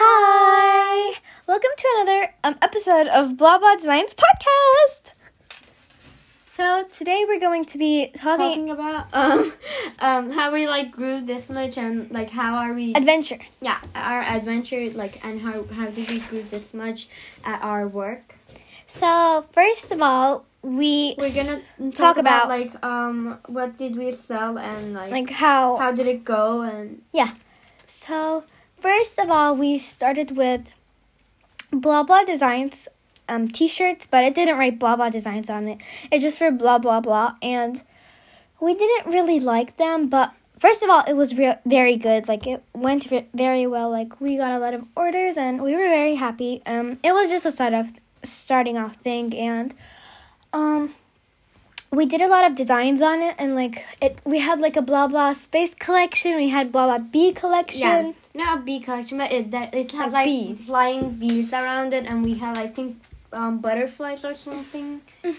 Hi! Welcome to another um, episode of Blah Blah Designs podcast. So today we're going to be talking, talking about um um how we like grew this much and like how are we adventure. yeah our adventure like and how how did we grew this much at our work So first of all, we we're gonna talk, talk, about, about, like um what did we sell and like, like how. how did it go and yeah. So first of all, we started with Blah Blah Designs um, t-shirts, but it didn't write Blah Blah Designs on it. It just for blah blah blah, and we didn't really like them. But first of all, it was re- very good. Like it went ve- very well. Like we got a lot of orders, and we were very happy. Um, it was just a start of starting off thing, and um. We did a lot of designs on it, and like it, we had like a blah blah space collection. We had blah blah bee collection. yeah not a bee collection but it that it Like had like bees. flying bees around it and we had I think um butterflies or something.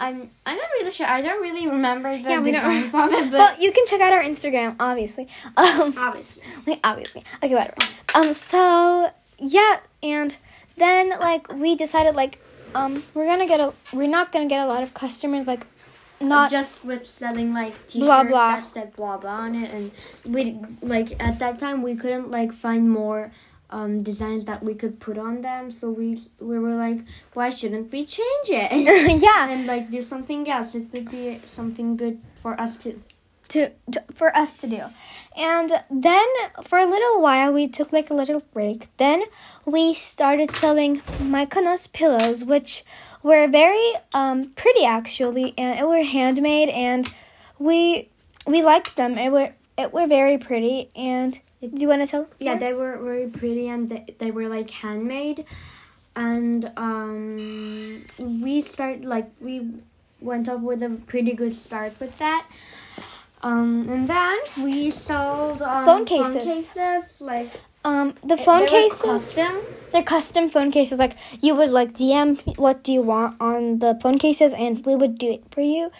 I'm I'm not really sure. I don't really remember the Yeah, we don't- designs of it, but Well, you can check out our Instagram, obviously. Um, obviously. like obviously. Okay, whatever. Um, so yeah, and then like we decided like um we're gonna get a we're not gonna get a lot of customers like not just with selling like t-shirts Blah, blah. that said blah blah on it and we like at that time we couldn't like find more um designs that we could put on them so we we were like why shouldn't we change it? Yeah. And like do something else. It would be something good for us too to, to for us to do. And then for a little while we took like a little break. Then we started selling Mykonos pillows, which were very um, pretty actually, and it were handmade, and we we liked them. It were it were very pretty. And do you want to tell? yeah more? they were very pretty and they, they were like handmade and um we started like we went up with a pretty good start with that um and then we sold um, Phone cases. cases like um the phone cases. custom They're custom phone cases. Like you would like DM what do you want on the phone cases, and we would do it for you.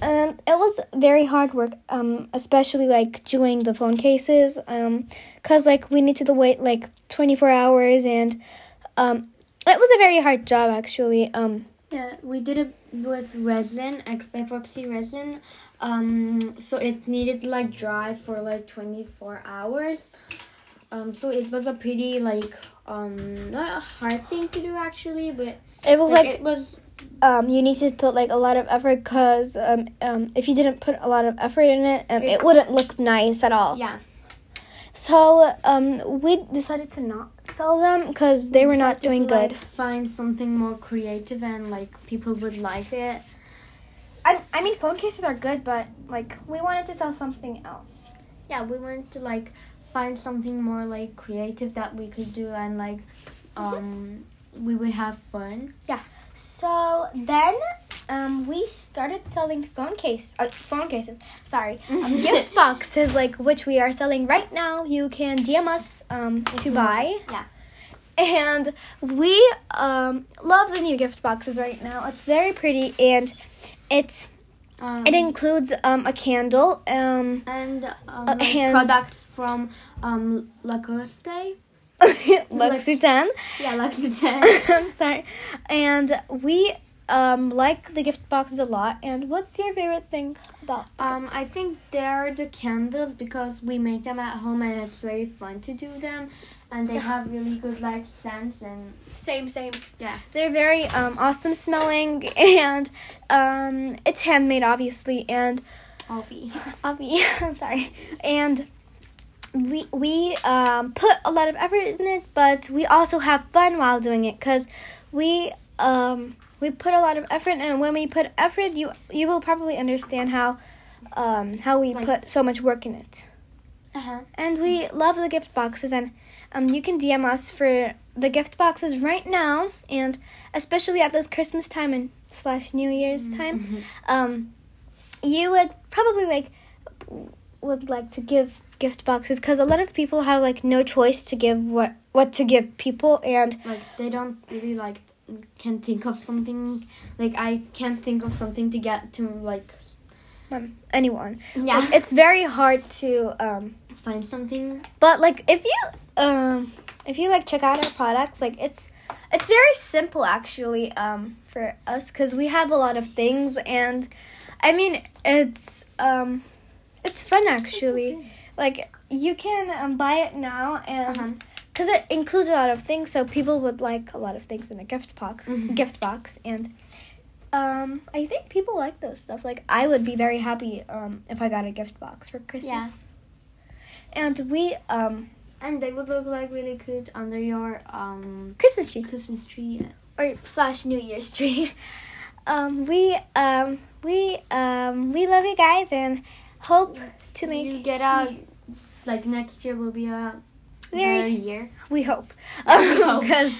Um, it was very hard work, um, especially like doing the phone cases, um, cause like we needed to wait like twenty four hours, and um, it was a very hard job actually. Um, Yeah, we did it with resin, epoxy resin. Um, so it needed like dry for like 24 hours. Um, so it was a pretty like um not a hard thing to do actually, but it was like, like it was um, you need to put like a lot of effort, cause um, um, if you didn't put a lot of effort in it, um, it wouldn't look nice at all. yeah. So um, we decided to not sell them because they were not doing to, like, good. find something more creative and like people would like it. I, I mean, phone cases are good, but like we wanted to sell something else. Yeah, we wanted to like find something more like creative that we could do and like um we would have fun. Yeah. So then um, we started selling phone case uh, phone cases. Sorry, um, gift boxes like which we are selling right now. You can DM us um, to Mhm. buy. Yeah. And we um, love the new gift boxes right now. It's very pretty and it's Um, it includes um, a candle. Um, and um, A like products from um Lacoste. L'Occitane. Yeah, L'Occitane. I'm sorry. And we um like the gift boxes a lot. And what's your favorite thing about? um, I think they're the candles because we make them at home and it's very fun to do them, and they have really good like scents and Same, same. Yeah. They're very um awesome smelling and um it's handmade obviously and Alfie. obvi I'm sorry. And we we um put a lot of effort in it, but we also have fun while doing it cuz we um we put a lot of effort and when we put effort you you will probably understand how um how we Like- put so much work in it. Uh huh. And we love the gift boxes, and um, you can DM us for the gift boxes right now, and especially at this Christmas time and slash New Year's time. Um, you would probably like would like to give gift boxes because a lot of people have like no choice to give what what to give people, and Like they don't really like can think of something. Like I can't think of something to get to like um, anyone. yeah Like, it's very hard to um, find something. But like if you um if you like check out our products, like it's it's very simple actually um, for us because we have a lot of things and I mean it's um, it's fun actually. Like you can um, buy it now and Uh-huh. Because it includes a lot of things, so people would like a lot of things in a gift box. Mhm. Gift box and. Um, I think people like those stuff. Like, I would be very happy um, if I got a gift box for Christmas. Yeah. And we um And they would look like really cute under your um Christmas tree Christmas tree. or slash New Year's tree. Um, we um we um we love you guys and hope to When you get out, like next year will be a Very- year. we hope because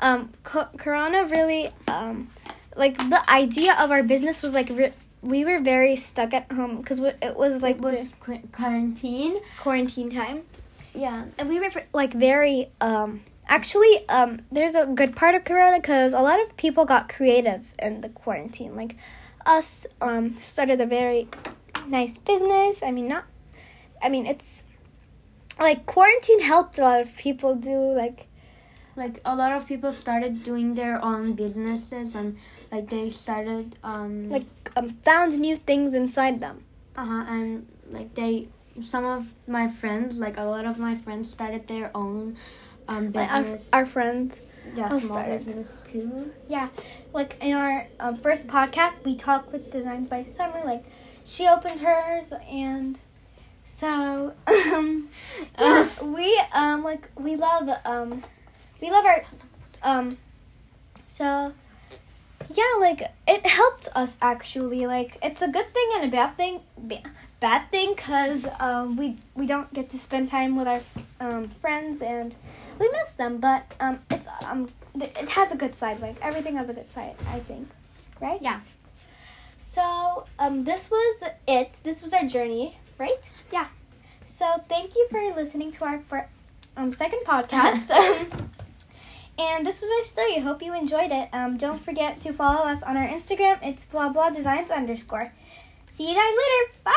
um co- Corona really um like the idea of our business was like re- we were very stuck at home because it was like Like was qu- quarantine. quarantine time. Yeah. and we were like very um actually um there's a good part of corona because a lot of people got creative in the quarantine like us um started a very nice business i mean not i mean it's like quarantine helped a lot of people do like Like a lot of people started doing their own businesses and like they started um like um found new things inside them uh-huh and like they some of my friends like a lot of my friends started their own um like our, business our friends yeah all small started. business too Yeah, like in our um, first podcast, we talked with Designs by Summer. Like, she opened hers, and so um, we um like we love um we love our um so yeah like it helped us actually. Like it's a good thing and a bad thing ba- bad thing because um we we don't get to spend time with our um friends and we miss them but um it's um it has a good side. Like everything has a good side i think. Right? Yeah. so um this was it. This was our journey right Yeah. so thank you for listening to our fir- um second podcast and this was our story. Hope you enjoyed it. Um, don't forget to follow us on our Instagram. It's blah blah designs underscore. See you guys later. Bye.